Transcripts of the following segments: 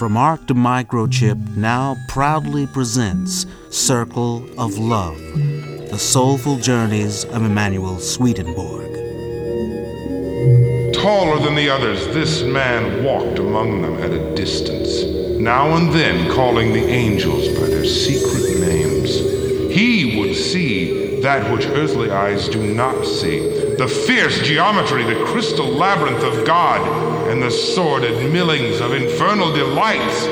from Arc to Microchip now proudly presents Circle of Love, the soulful journeys of Emanuel Swedenborg. Taller than the others, this man walked among them at a distance, now and then calling the angels by their secret names. He would see that which earthly eyes do not see the fierce geometry, the crystal labyrinth of God, and the sordid millings of infernal delights.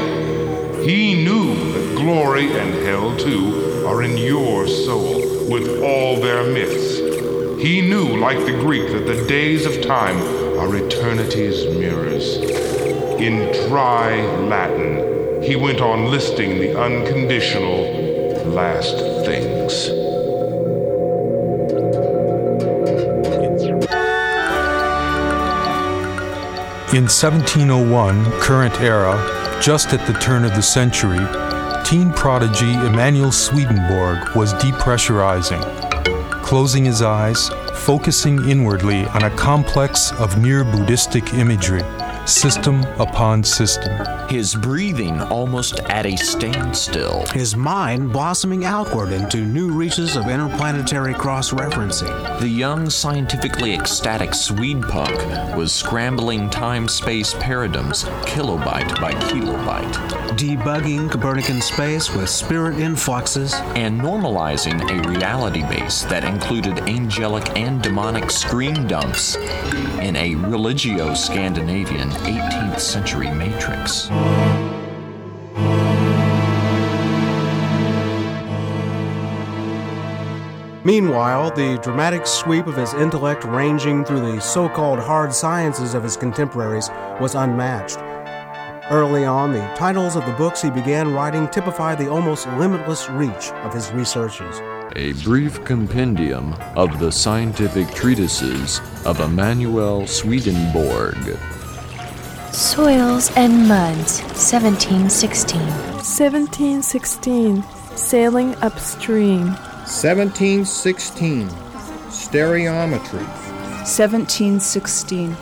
He knew that glory and hell, too, are in your soul, with all their myths. He knew, like the Greek, that the days of time are eternity's mirrors. In dry Latin, he went on listing the unconditional last things. In 1701, current era, just at the turn of the century, teen prodigy Emanuel Swedenborg was depressurizing, closing his eyes, focusing inwardly on a complex of near Buddhistic imagery system upon system. His breathing almost at a standstill. His mind blossoming outward into new reaches of interplanetary cross referencing. The young, scientifically ecstatic Swede punk was scrambling time space paradigms kilobyte by kilobyte, debugging Copernican space with spirit influxes, and normalizing a reality base that included angelic and demonic screen dumps in a religio Scandinavian 18th century matrix. Meanwhile, the dramatic sweep of his intellect ranging through the so called hard sciences of his contemporaries was unmatched. Early on, the titles of the books he began writing typify the almost limitless reach of his researches. A brief compendium of the scientific treatises of Emanuel Swedenborg. Soils and Muds, 1716. 1716. Sailing upstream. 1716. Stereometry. 1716.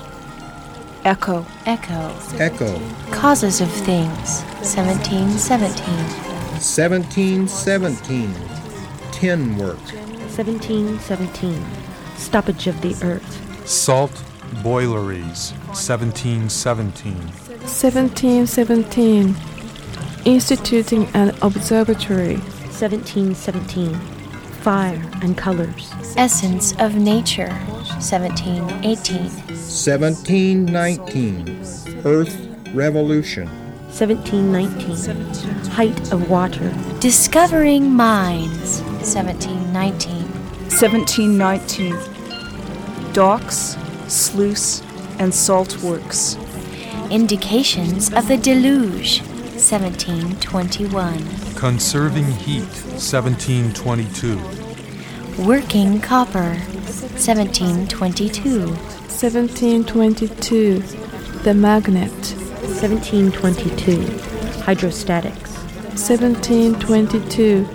Echo. Echo. Echo. Causes of things, 1717. 1717. Tin work. 1717. Stoppage of the earth. Salt boileries, 1717. 1717. Instituting an observatory. 1717. Fire and colors. Essence of nature, 1718. 1719. Earth revolution. 1719. Height of water. Discovering mines, 1719. 1719. Docks, sluice, and salt works. Indications of the deluge, 1721. Conserving heat, 1722. Working copper, 1722. 1722. The magnet. 1722. Hydrostatics. 1722.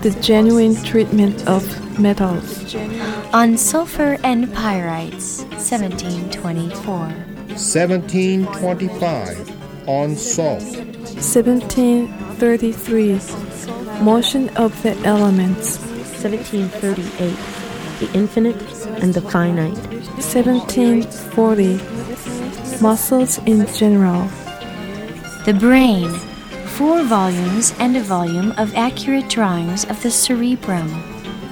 The genuine treatment of metals. On sulfur and pyrites, 1724. 1725. On salt. 1733. Motion of the elements. 1738. The infinite and the finite. 1740. Muscles in general. The brain. Four volumes and a volume of accurate drawings of the cerebrum.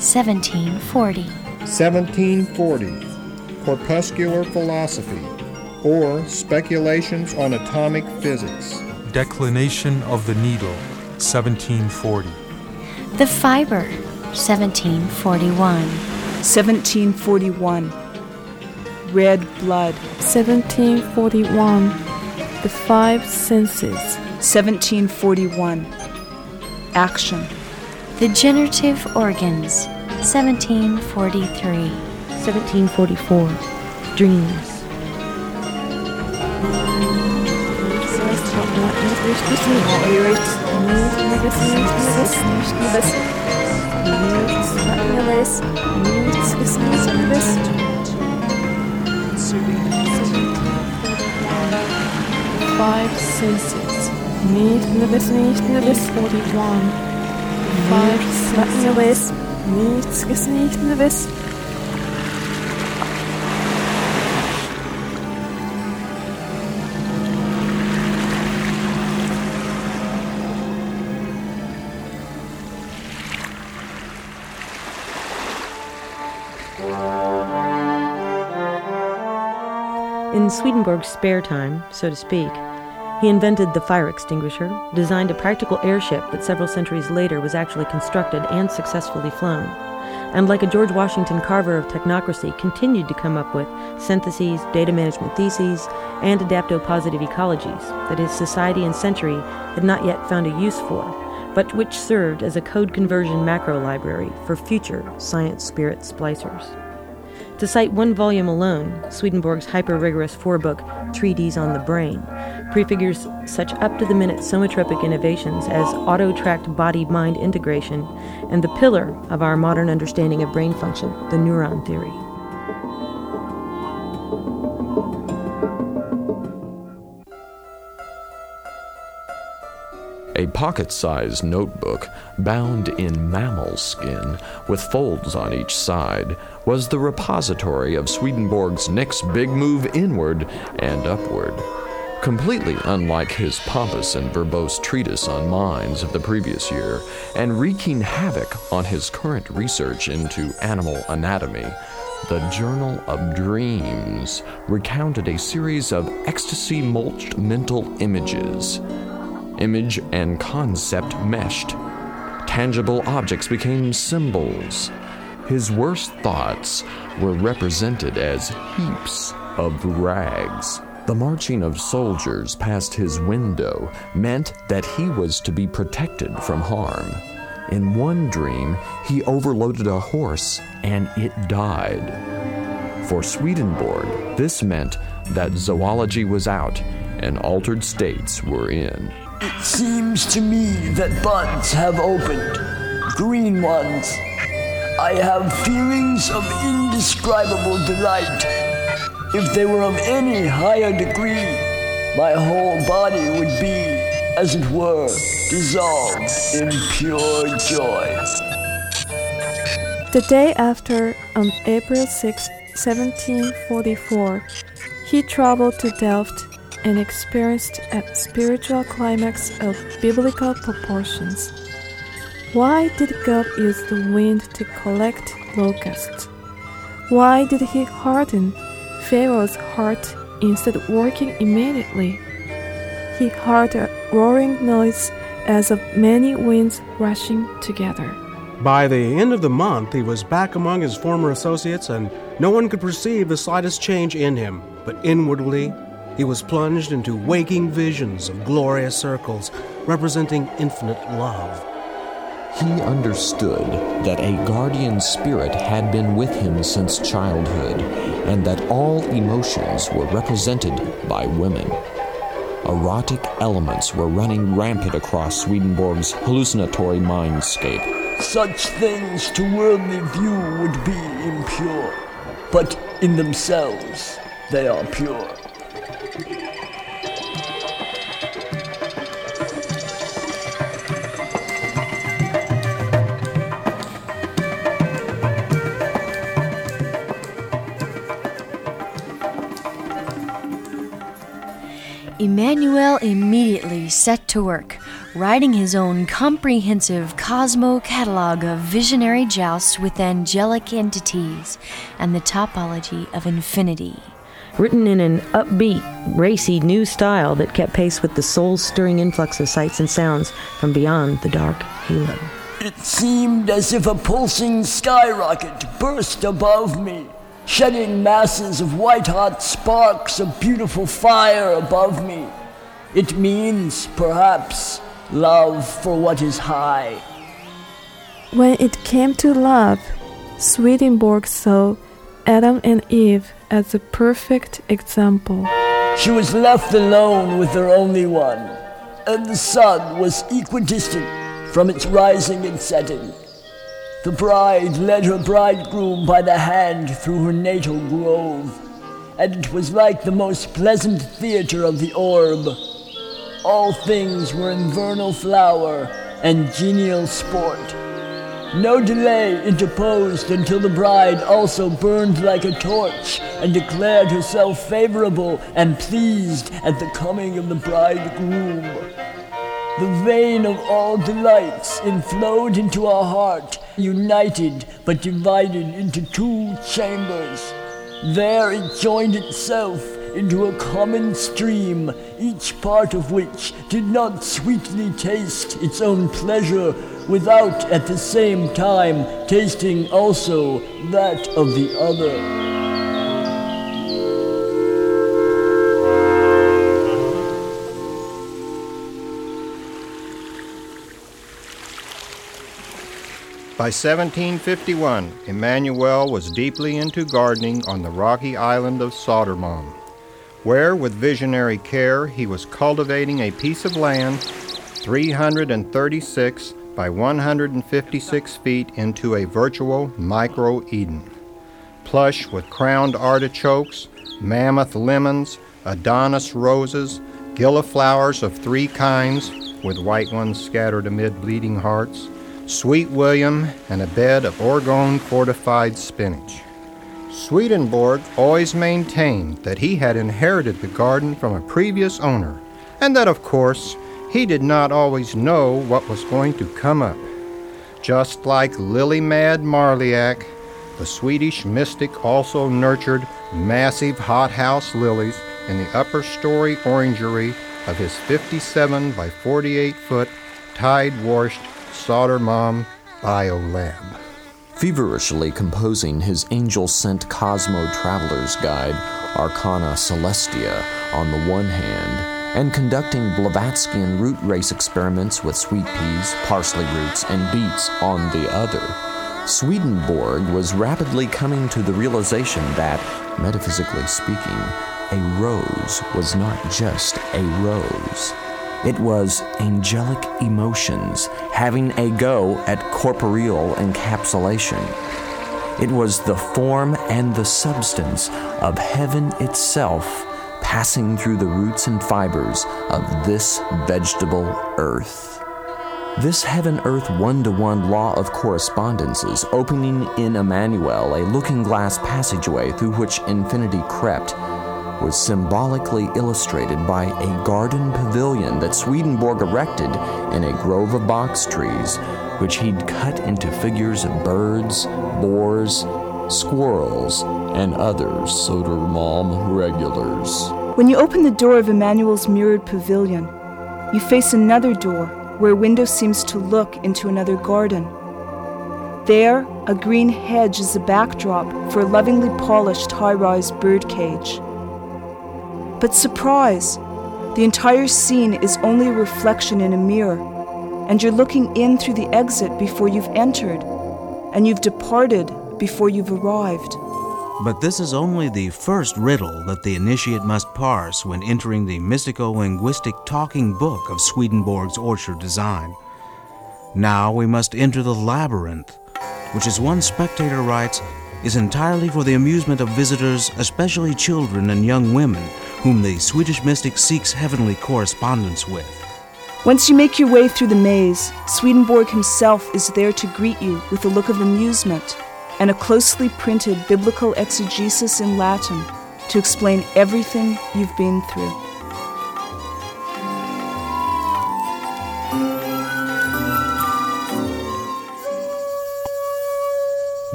1740. 1740. Corpuscular philosophy, or speculations on atomic physics. Declination of the needle, 1740. The fiber, 1741. 1741. Red blood. 1741. The five senses. 1741. Action. The generative organs, 1743. 1744. Dreams. Five senses. Nicht nervös, nicht nervös. 41. Five, not nervous. Nichts nicht. In Swedenborg's spare time, so to speak, he invented the fire extinguisher, designed a practical airship that several centuries later was actually constructed and successfully flown, and like a George Washington Carver of technocracy, continued to come up with syntheses, data management theses, and adaptopositive ecologies that his society and century had not yet found a use for, but which served as a code conversion macro library for future science spirit splicers. To cite one volume alone, Swedenborg's hyper rigorous four book Treatise on the Brain prefigures such up to the minute somatropic innovations as auto tracked body mind integration and the pillar of our modern understanding of brain function, the neuron theory. Pocket sized notebook, bound in mammal skin, with folds on each side, was the repository of Swedenborg's next big move inward and upward. Completely unlike his pompous and verbose treatise on minds of the previous year, and wreaking havoc on his current research into animal anatomy, the Journal of Dreams recounted a series of ecstasy mulched mental images image and concept meshed. Tangible objects became symbols. His worst thoughts were represented as heaps of rags. The marching of soldiers past his window meant that he was to be protected from harm. In one dream, he overloaded a horse and it died. For Swedenborg, this meant that zoology was out and altered states were in. It seems to me that buds have opened, green ones. I have feelings of indescribable delight. If they were of any higher degree, my whole body would be, as it were, dissolved in pure joy. The day after, on April 6, 1744, he traveled to Delft and experienced a spiritual climax of biblical proportions. Why did God use the wind to collect locusts? Why did he harden Pharaoh's heart instead of working immediately? He heard a roaring noise as of many winds rushing together. By the end of the month, he was back among his former associates, and no one could perceive the slightest change in him. But inwardly, he was plunged into waking visions of glorious circles representing infinite love. He understood that a guardian spirit had been with him since childhood, and that all emotions were represented by women. Erotic elements were running rampant across Swedenborg's hallucinatory mindscape. Such things to worldly view would be impure, but in themselves they are pure. Emanuel immediately set to work, writing his own comprehensive Cosmo catalog of visionary jousts with angelic entities and the topology of infinity. Written in an upbeat, racy new style that kept pace with the soul stirring influx of sights and sounds from beyond the dark halo. It seemed as if a pulsing skyrocket burst above me shedding masses of white hot sparks of beautiful fire above me. It means, perhaps, love for what is high. When it came to love, Swedenborg saw Adam and Eve as a perfect example. She was left alone with her only one, and the sun was equidistant from its rising and setting. The bride led her bridegroom by the hand through her natal grove, and it was like the most pleasant theater of the orb. all things were in vernal flower and genial sport. No delay interposed until the bride also burned like a torch and declared herself favorable and pleased at the coming of the bridegroom. The vein of all delights inflowed into our heart, united but divided into two chambers. There it joined itself into a common stream, each part of which did not sweetly taste its own pleasure without at the same time tasting also that of the other. By 1751, Emanuel was deeply into gardening on the rocky island of Sodermalm, where, with visionary care, he was cultivating a piece of land 336 by 156 feet into a virtual micro Eden, plush with crowned artichokes, mammoth lemons, Adonis roses, gilliflowers of three kinds, with white ones scattered amid bleeding hearts Sweet William, and a bed of Orgone fortified spinach. Swedenborg always maintained that he had inherited the garden from a previous owner, and that, of course, he did not always know what was going to come up. Just like Lily Mad Marliak, the Swedish mystic also nurtured massive hothouse lilies in the upper story orangery of his 57 by 48 foot tide washed Sodermalm Biolab. Feverishly composing his angel sent Cosmo Traveler's Guide, Arcana Celestia, on the one hand, and conducting Blavatskian root race experiments with sweet peas, parsley roots, and beets on the other, Swedenborg was rapidly coming to the realization that, metaphysically speaking, a rose was not just a rose. It was angelic emotions having a go at corporeal encapsulation. It was the form and the substance of heaven itself passing through the roots and fibers of this vegetable earth. This heaven earth one to one law of correspondences, opening in Emanuel a looking glass passageway through which infinity crept, was symbolically illustrated by a garden pavilion that Swedenborg erected in a grove of box trees, which he'd cut into figures of birds, boars, squirrels, and other Sodermalm regulars. When you open the door of Emanuel's mirrored pavilion, you face another door where a window seems to look into another garden. There, a green hedge is the backdrop for a lovingly polished high rise birdcage. But surprise! The entire scene is only a reflection in a mirror, and you're looking in through the exit before you've entered, and you've departed before you've arrived. But this is only the first riddle that the initiate must parse when entering the mystico linguistic talking book of Swedenborg's orchard design. Now we must enter the labyrinth, which, as one spectator writes, is entirely for the amusement of visitors, especially children and young women whom the Swedish mystic seeks heavenly correspondence with. Once you make your way through the maze, Swedenborg himself is there to greet you with a look of amusement and a closely printed biblical exegesis in Latin to explain everything you've been through.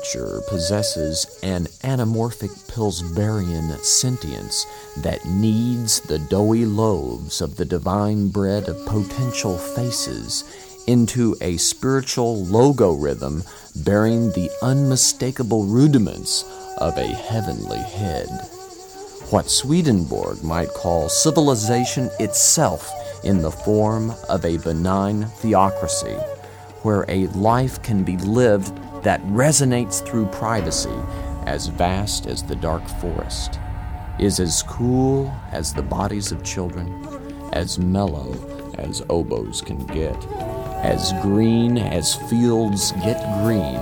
Nature possesses an anamorphic Pillsburian sentience that kneads the doughy loaves of the divine bread of potential faces into a spiritual logarithm bearing the unmistakable rudiments of a heavenly head. What Swedenborg might call civilization itself in the form of a benign theocracy, where a life can be lived that resonates through privacy as vast as the dark forest, is as cool as the bodies of children, as mellow as oboes can get, as green as fields get green,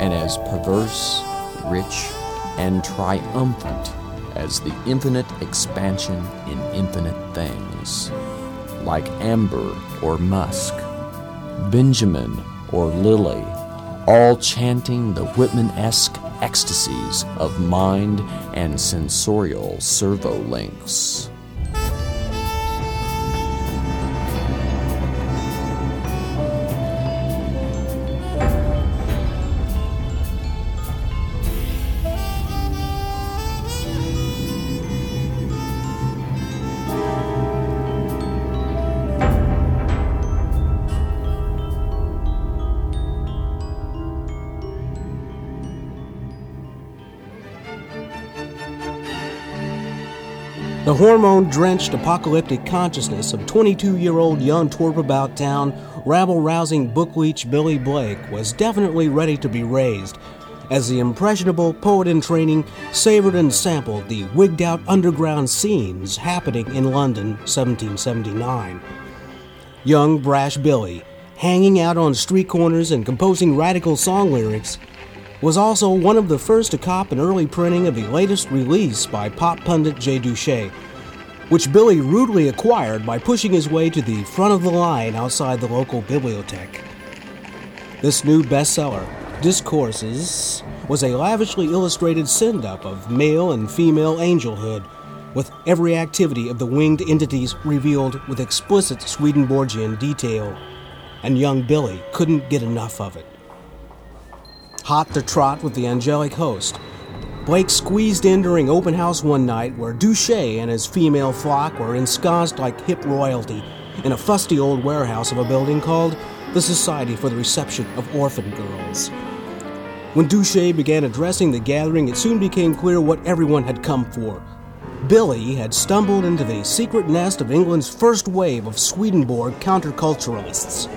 and as perverse, rich, and triumphant as the infinite expansion in infinite things. like amber or musk, Benjamin or lily, all chanting the Whitman esque ecstasies of mind and sensorial servo links. The hormone drenched apocalyptic consciousness of 22 year old young twerp about town, rabble rousing bookleech Billy Blake was definitely ready to be raised, as the impressionable poet in training savored and sampled the wigged out underground scenes happening in London 1779. Young brash Billy, hanging out on street corners and composing radical song lyrics, was also one of the first to cop an early printing of the latest release by pop pundit Jay Duché, which Billy rudely acquired by pushing his way to the front of the line outside the local bibliothèque. This new bestseller, Discourses, was a lavishly illustrated send up of male and female angelhood, with every activity of the winged entities revealed with explicit Swedenborgian detail, and young Billy couldn't get enough of it hot to trot with the angelic host. Blake squeezed in during open house one night where Duché and his female flock were ensconced like hip royalty in a fusty old warehouse of a building called the Society for the Reception of Orphan Girls. When Duché began addressing the gathering, it soon became clear what everyone had come for. Billy had stumbled into the secret nest of England's first wave of Swedenborg counterculturalists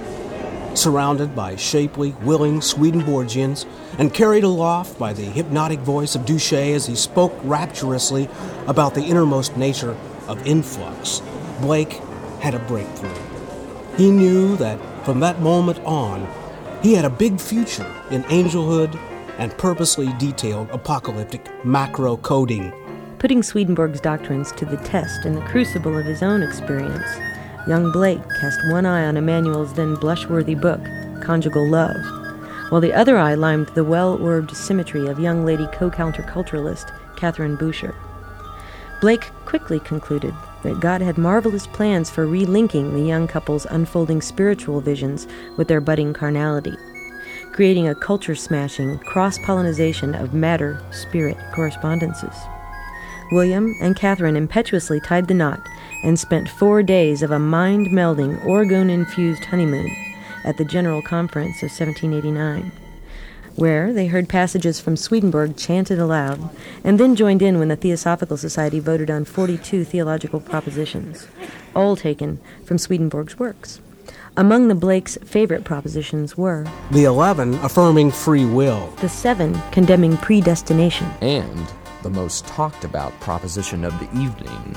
surrounded by shapely, willing Swedenborgians, and carried aloft by the hypnotic voice of Duché as he spoke rapturously about the innermost nature of influx, Blake had a breakthrough. He knew that from that moment on, he had a big future in angelhood and purposely detailed apocalyptic macro coding. Putting Swedenborg's doctrines to the test in the crucible of his own experience, young Blake cast one eye on Emanuel's then blushworthy book, Conjugal Love, while the other eye limed the well orbed symmetry of young lady co counterculturalist Catherine Boucher. Blake quickly concluded that God had marvelous plans for relinking the young couple's unfolding spiritual visions with their budding carnality, creating a culture smashing cross pollination of matter spirit correspondences. William and Catherine impetuously tied the knot and spent four days of a mind melding, orgone infused honeymoon at the General Conference of 1789, where they heard passages from Swedenborg chanted aloud, and then joined in when the Theosophical Society voted on 42 theological propositions, all taken from Swedenborg's works. Among the Blake's favorite propositions were the 11 affirming free will, the 7 condemning predestination, and the most talked about proposition of the evening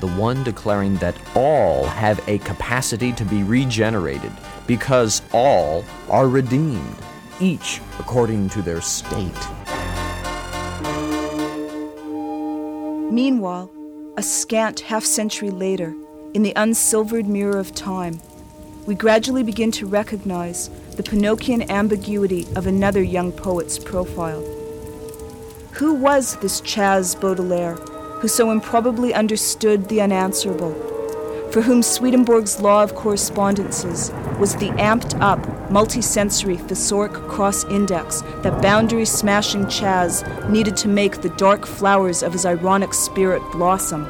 the one declaring that all have a capacity to be regenerated because all are redeemed, each according to their state. Meanwhile, a scant half century later, in the unsilvered mirror of time, we gradually begin to recognize the Pinocchian ambiguity of another young poet's profile. Who was this Chaz Baudelaire? Who so improbably understood the unanswerable, for whom Swedenborg's law of correspondences was the amped up, multisensory thesauric cross index that boundary smashing Chaz needed to make the dark flowers of his ironic spirit blossom.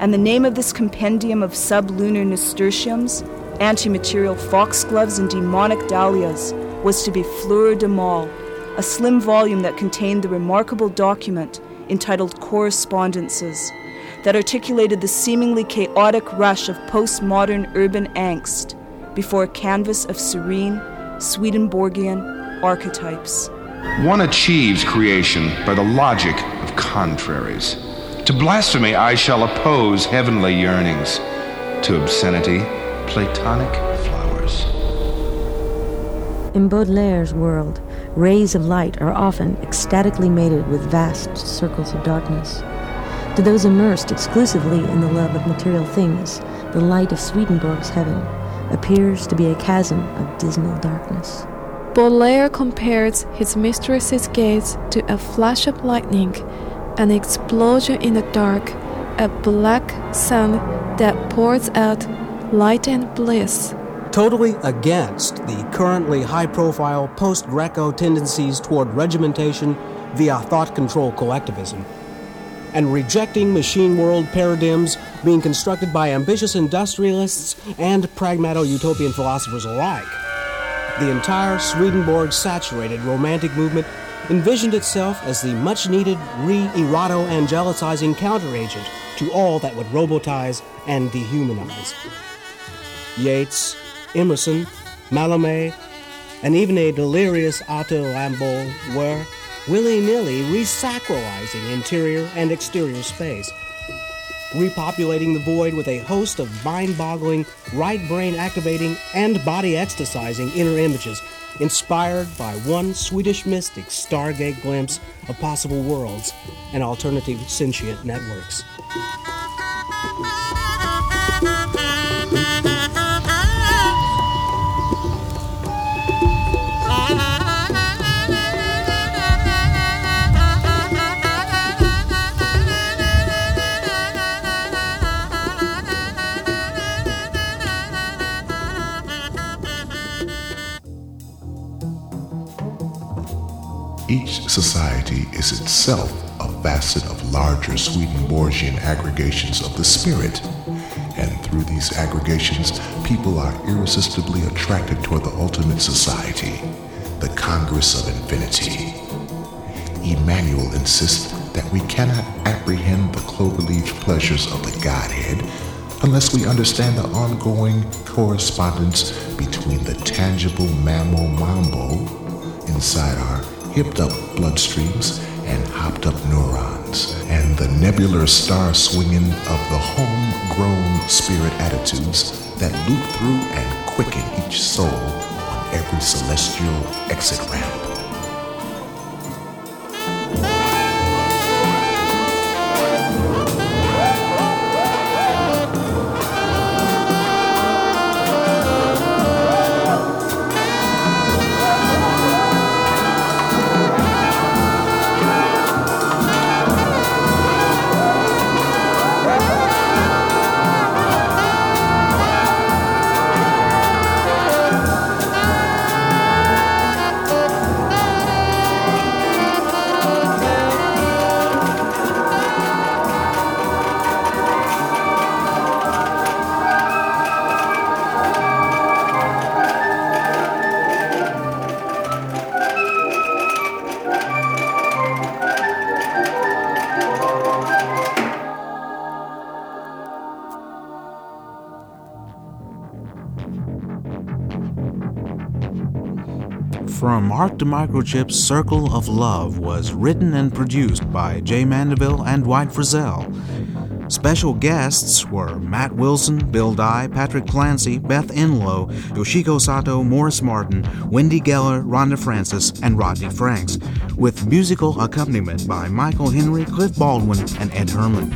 And the name of this compendium of sublunar nasturtiums, antimaterial foxgloves, and demonic dahlias was to be Fleur de Mal, a slim volume that contained the remarkable document entitled Correspondences that articulated the seemingly chaotic rush of postmodern urban angst before a canvas of serene, Swedenborgian archetypes. One achieves creation by the logic of contraries. To blasphemy, I shall oppose heavenly yearnings. To obscenity, platonic flowers. In Baudelaire's world, rays of light are often ecstatically mated with vast circles of darkness. To those immersed exclusively in the love of material things, the light of Swedenborg's heaven appears to be a chasm of dismal darkness. Baudelaire compares his mistress's gaze to a flash of lightning, an explosion in the dark, a black sun that pours out light and bliss. Totally against the currently high profile post Greco tendencies toward regimentation via thought control collectivism, and rejecting machine world paradigms being constructed by ambitious industrialists and pragmato utopian philosophers alike. The entire Swedenborg saturated romantic movement envisioned itself as the much needed re eroto angelicizing counteragent to all that would robotize and dehumanize. Yeats, Emerson, Mallarmé, and even a delirious Otto Lambaut were willy nilly resacralizing interior and exterior space, repopulating the void with a host of mind boggling, right brain activating, and body ecstasizing inner images inspired by one Swedish mystic's stargate glimpse of possible worlds and alternative sentient networks. Is itself a facet of larger Swedenborgian aggregations of the spirit, and through these aggregations, people are irresistibly attracted toward the ultimate society, the Congress of Infinity. Emanuel insists that we cannot apprehend the cloverleaf pleasures of the Godhead unless we understand the ongoing correspondence between the tangible mammal mambo inside our hipped up bloodstreams and hopped up neurons, and the nebular star swinging of the homegrown spirit attitudes that loop through and quicken each soul on every celestial exit ramp. From Arc to Microchip's Circle of Love was written and produced by Jay Mandeville and White Frizzell. Special guests were Matt Wilson, Bill Dye, Patrick Clancy, Beth Enlow, Yoshiko Sato, Morris Martin, Wendy Geller, Rhonda Francis, and Rodney Franks, with musical accompaniment by Michael Henry, Cliff Baldwin, and Ed Herman.